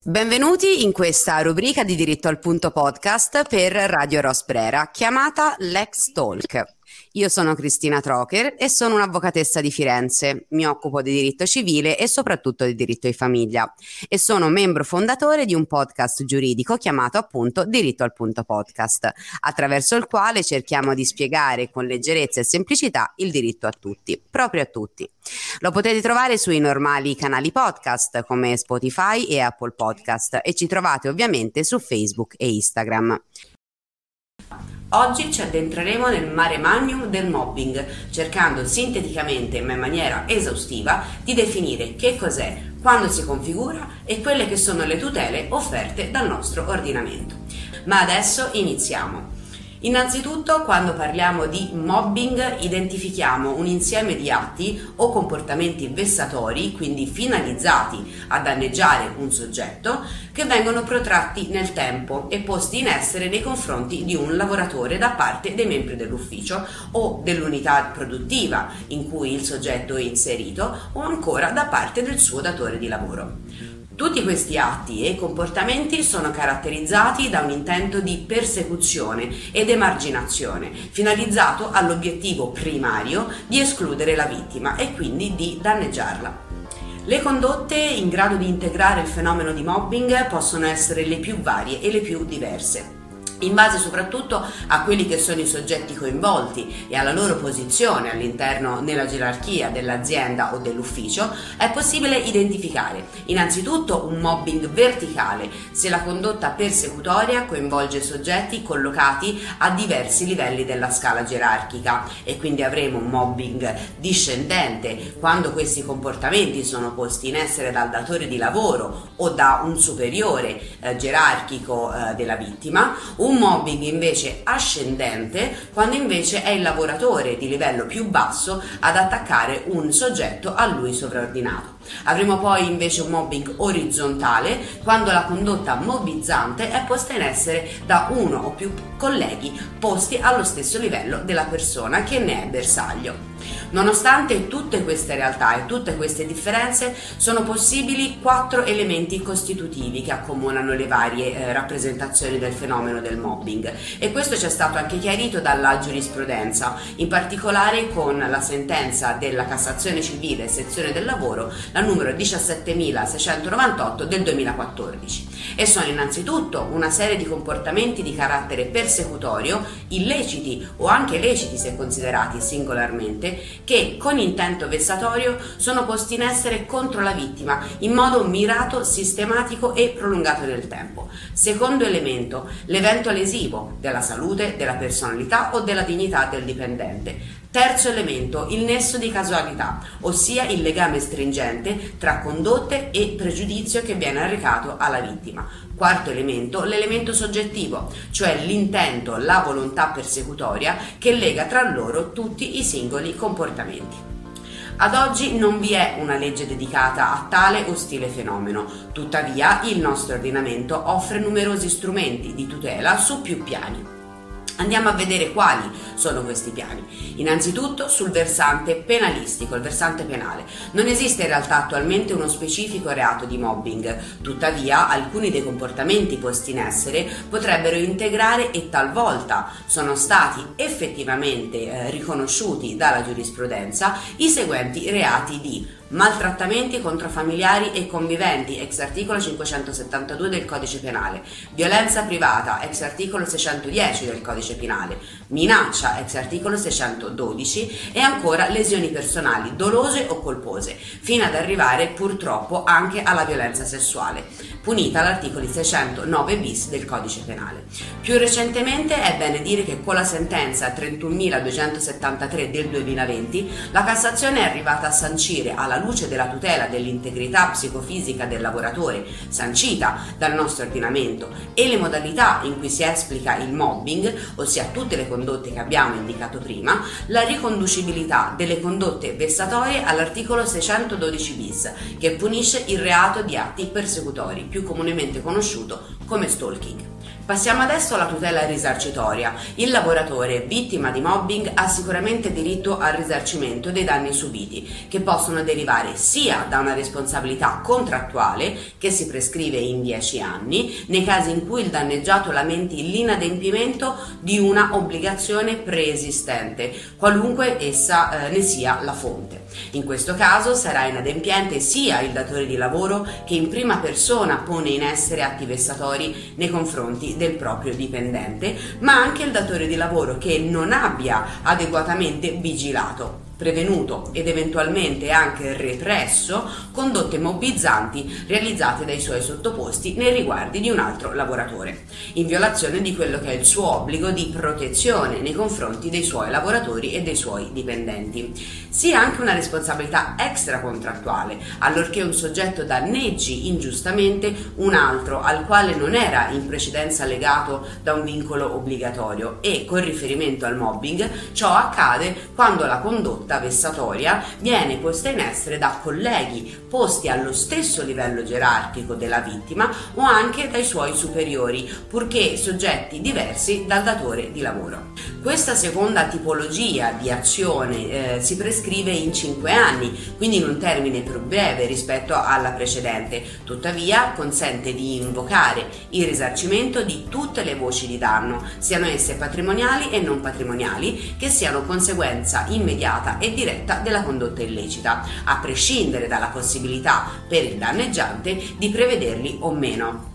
Benvenuti in questa rubrica di diritto al punto podcast per Radio Rosbrera chiamata Lex Talk. Io sono Cristina Trocher e sono un'avvocatessa di Firenze. Mi occupo di diritto civile e soprattutto di diritto di famiglia e sono membro fondatore di un podcast giuridico chiamato appunto Diritto al punto podcast, attraverso il quale cerchiamo di spiegare con leggerezza e semplicità il diritto a tutti, proprio a tutti. Lo potete trovare sui normali canali podcast come Spotify e Apple Podcast e ci trovate ovviamente su Facebook e Instagram. Oggi ci addentreremo nel mare magnum del mobbing, cercando sinteticamente ma in maniera esaustiva di definire che cos'è, quando si configura e quelle che sono le tutele offerte dal nostro ordinamento. Ma adesso iniziamo. Innanzitutto, quando parliamo di mobbing, identifichiamo un insieme di atti o comportamenti vessatori, quindi finalizzati a danneggiare un soggetto, che vengono protratti nel tempo e posti in essere nei confronti di un lavoratore da parte dei membri dell'ufficio o dell'unità produttiva in cui il soggetto è inserito o ancora da parte del suo datore di lavoro. Tutti questi atti e comportamenti sono caratterizzati da un intento di persecuzione ed emarginazione, finalizzato all'obiettivo primario di escludere la vittima e quindi di danneggiarla. Le condotte in grado di integrare il fenomeno di mobbing possono essere le più varie e le più diverse in base soprattutto a quelli che sono i soggetti coinvolti e alla loro posizione all'interno nella gerarchia dell'azienda o dell'ufficio, è possibile identificare innanzitutto un mobbing verticale. Se la condotta persecutoria coinvolge soggetti collocati a diversi livelli della scala gerarchica e quindi avremo un mobbing discendente. Quando questi comportamenti sono posti in essere dal datore di lavoro o da un superiore eh, gerarchico eh, della vittima, un mobbing invece ascendente quando invece è il lavoratore di livello più basso ad attaccare un soggetto a lui sovraordinato. Avremo poi invece un mobbing orizzontale quando la condotta mobbizzante è posta in essere da uno o più colleghi posti allo stesso livello della persona che ne è bersaglio. Nonostante tutte queste realtà e tutte queste differenze, sono possibili quattro elementi costitutivi che accomunano le varie eh, rappresentazioni del fenomeno del mobbing e questo ci è stato anche chiarito dalla giurisprudenza, in particolare con la sentenza della Cassazione civile sezione del lavoro, la numero 17698 del 2014. E sono innanzitutto una serie di comportamenti di carattere persecutorio, illeciti o anche leciti se considerati singolarmente, che con intento vessatorio sono posti in essere contro la vittima in modo mirato, sistematico e prolungato nel tempo. Secondo elemento, l'evento lesivo della salute, della personalità o della dignità del dipendente. Terzo elemento, il nesso di casualità, ossia il legame stringente tra condotte e pregiudizio che viene arrecato alla vittima. Quarto elemento, l'elemento soggettivo, cioè l'intento, la volontà persecutoria che lega tra loro tutti i singoli comportamenti. Ad oggi non vi è una legge dedicata a tale ostile fenomeno, tuttavia il nostro ordinamento offre numerosi strumenti di tutela su più piani. Andiamo a vedere quali sono questi piani. Innanzitutto sul versante penalistico, il versante penale. Non esiste in realtà attualmente uno specifico reato di mobbing, tuttavia alcuni dei comportamenti posti in essere potrebbero integrare e talvolta sono stati effettivamente eh, riconosciuti dalla giurisprudenza i seguenti reati di maltrattamenti contro familiari e conviventi, ex articolo 572 del codice penale, violenza privata, ex articolo 610 del codice penale, minaccia, ex articolo 612 e ancora lesioni personali dolose o colpose, fino ad arrivare purtroppo anche alla violenza sessuale, punita all'articolo 609 bis del codice penale. Più recentemente è bene dire che con la sentenza 31.273 del 2020 la Cassazione è arrivata a sancire alla luce della tutela dell'integrità psicofisica del lavoratore sancita dal nostro ordinamento e le modalità in cui si esplica il mobbing, ossia tutte le condotte che abbiamo indicato prima, la riconducibilità delle condotte vessatorie all'articolo 612 bis, che punisce il reato di atti persecutori, più comunemente conosciuto come stalking. Passiamo adesso alla tutela risarcitoria. Il lavoratore vittima di mobbing ha sicuramente diritto al risarcimento dei danni subiti, che possono derivare sia da una responsabilità contrattuale che si prescrive in 10 anni nei casi in cui il danneggiato lamenti l'inadempimento di una obbligazione preesistente, qualunque essa eh, ne sia la fonte. In questo caso sarà inadempiente sia il datore di lavoro che in prima persona pone in essere atti vessatori nei confronti del proprio dipendente, ma anche il datore di lavoro che non abbia adeguatamente vigilato prevenuto ed eventualmente anche represso condotte mobbizzanti realizzate dai suoi sottoposti nei riguardi di un altro lavoratore, in violazione di quello che è il suo obbligo di protezione nei confronti dei suoi lavoratori e dei suoi dipendenti. Sia anche una responsabilità extracontrattuale, allorché un soggetto danneggi ingiustamente un altro al quale non era in precedenza legato da un vincolo obbligatorio e con riferimento al mobbing ciò accade quando la condotta condotta vessatoria viene posta in essere da colleghi posti allo stesso livello gerarchico della vittima o anche dai suoi superiori, purché soggetti diversi dal datore di lavoro. Questa seconda tipologia di azione eh, si prescrive in 5 anni, quindi in un termine più breve rispetto alla precedente, tuttavia consente di invocare il risarcimento di tutte le voci di danno, siano esse patrimoniali e non patrimoniali, che siano conseguenza immediata e diretta della condotta illecita, a prescindere dalla possibilità per il danneggiante di prevederli o meno.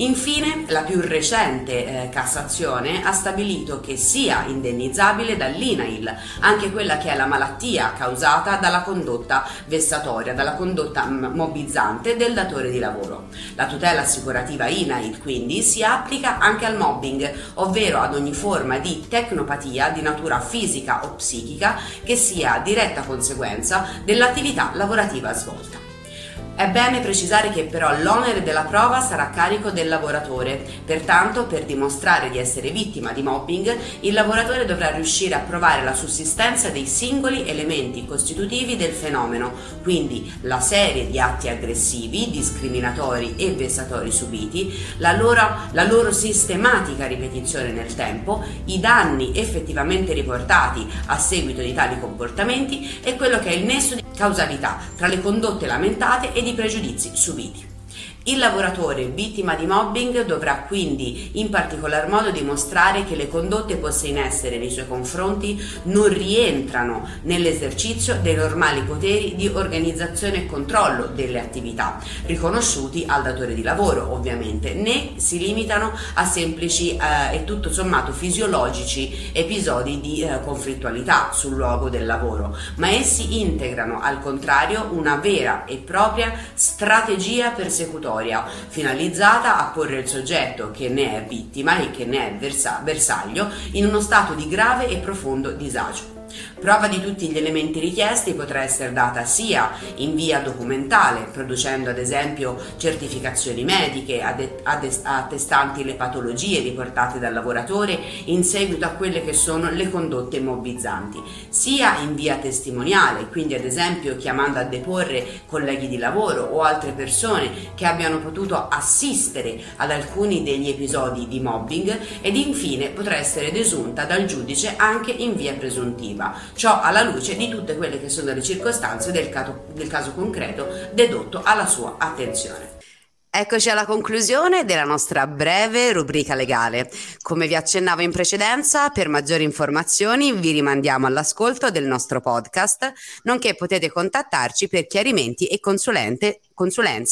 Infine, la più recente eh, Cassazione ha stabilito che sia indennizzabile dall'INAIL anche quella che è la malattia causata dalla condotta vessatoria, dalla condotta mobbizzante del datore di lavoro. La tutela assicurativa INAIL quindi si applica anche al mobbing, ovvero ad ogni forma di tecnopatia di natura fisica o psichica che sia diretta conseguenza dell'attività lavorativa svolta. È bene precisare che però l'onere della prova sarà a carico del lavoratore, pertanto per dimostrare di essere vittima di mobbing il lavoratore dovrà riuscire a provare la sussistenza dei singoli elementi costitutivi del fenomeno, quindi la serie di atti aggressivi, discriminatori e vessatori subiti, la loro, la loro sistematica ripetizione nel tempo, i danni effettivamente riportati a seguito di tali comportamenti e quello che è il nesso di causalità tra le condotte lamentate e i pregiudizi subiti. Il lavoratore vittima di mobbing dovrà quindi in particolar modo dimostrare che le condotte poste in essere nei suoi confronti non rientrano nell'esercizio dei normali poteri di organizzazione e controllo delle attività riconosciuti al datore di lavoro ovviamente, né si limitano a semplici eh, e tutto sommato fisiologici episodi di eh, conflittualità sul luogo del lavoro, ma essi integrano al contrario una vera e propria strategia persecutoria storia, finalizzata a porre il soggetto che ne è vittima e che ne è versa- bersaglio in uno stato di grave e profondo disagio. Prova di tutti gli elementi richiesti potrà essere data sia in via documentale, producendo ad esempio certificazioni mediche attestanti le patologie riportate dal lavoratore in seguito a quelle che sono le condotte mobbizzanti, sia in via testimoniale, quindi ad esempio chiamando a deporre colleghi di lavoro o altre persone che abbiano potuto assistere ad alcuni degli episodi di mobbing ed infine potrà essere desunta dal giudice anche in via presuntiva ciò alla luce di tutte quelle che sono le circostanze del caso, del caso concreto dedotto alla sua attenzione. Eccoci alla conclusione della nostra breve rubrica legale. Come vi accennavo in precedenza, per maggiori informazioni vi rimandiamo all'ascolto del nostro podcast, nonché potete contattarci per chiarimenti e consulenze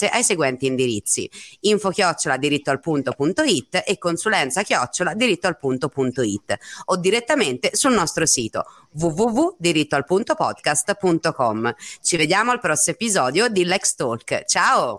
ai seguenti indirizzi info chiocciola diritto al punto.it e consulenza chiocciola diritto al punto.it o direttamente sul nostro sito www.dirittoalpuntopodcast.com. Ci vediamo al prossimo episodio di Lex Talk. Ciao!